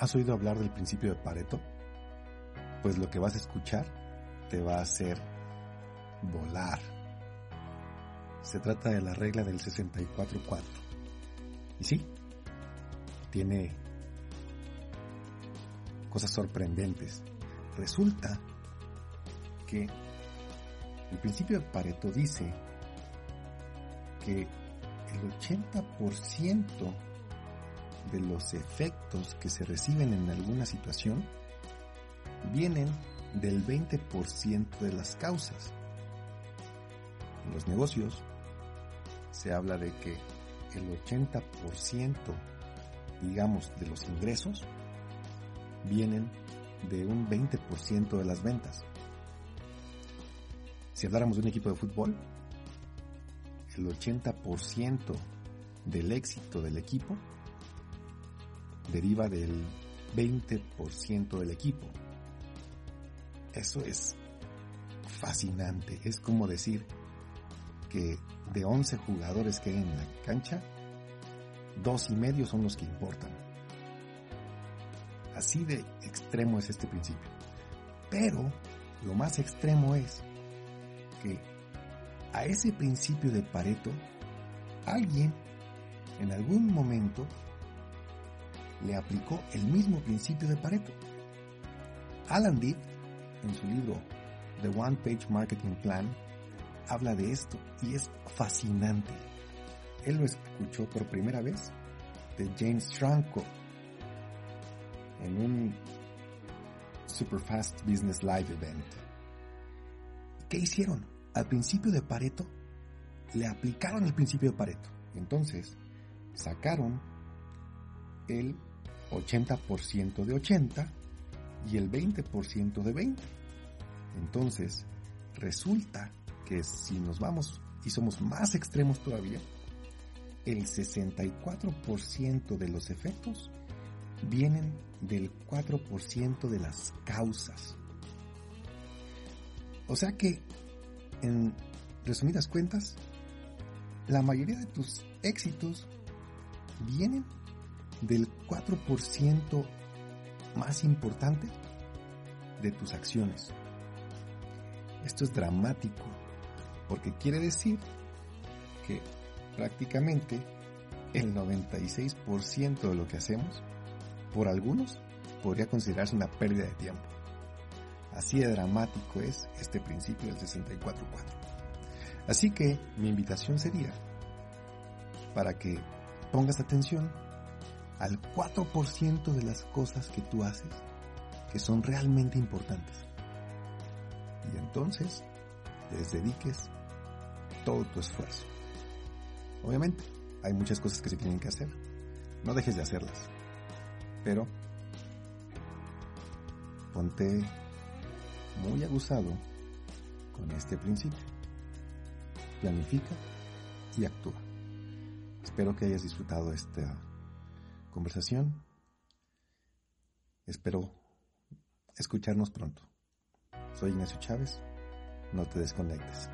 ¿Has oído hablar del principio de Pareto? Pues lo que vas a escuchar te va a hacer volar. Se trata de la regla del 64-4. Y sí, tiene cosas sorprendentes. Resulta que el principio de Pareto dice que el 80% de los efectos que se reciben en alguna situación vienen del 20% de las causas. En los negocios se habla de que el 80%, digamos, de los ingresos vienen de un 20% de las ventas. Si habláramos de un equipo de fútbol, el 80% del éxito del equipo deriva del 20% del equipo. Eso es fascinante. Es como decir que de 11 jugadores que hay en la cancha, dos y medio son los que importan. Así de extremo es este principio. Pero lo más extremo es que a ese principio de Pareto, alguien en algún momento le aplicó el mismo principio de Pareto. Alan Dibb, en su libro The One Page Marketing Plan, habla de esto y es fascinante. Él lo escuchó por primera vez de James Franco en un Superfast Business Live event. ¿Qué hicieron? Al principio de Pareto le aplicaron el principio de Pareto. Entonces sacaron el 80% de 80 y el 20% de 20. Entonces, resulta que si nos vamos y somos más extremos todavía, el 64% de los efectos vienen del 4% de las causas. O sea que, en resumidas cuentas, la mayoría de tus éxitos vienen del 4% más importante de tus acciones. Esto es dramático porque quiere decir que prácticamente el 96% de lo que hacemos, por algunos, podría considerarse una pérdida de tiempo. Así de dramático es este principio del 64-4. Así que mi invitación sería para que pongas atención al 4% de las cosas que tú haces que son realmente importantes. Y entonces les dediques todo tu esfuerzo. Obviamente, hay muchas cosas que se tienen que hacer. No dejes de hacerlas. Pero ponte muy aguzado con este principio. Planifica y actúa. Espero que hayas disfrutado esta conversación. Espero escucharnos pronto. Soy Ignacio Chávez. No te desconectes.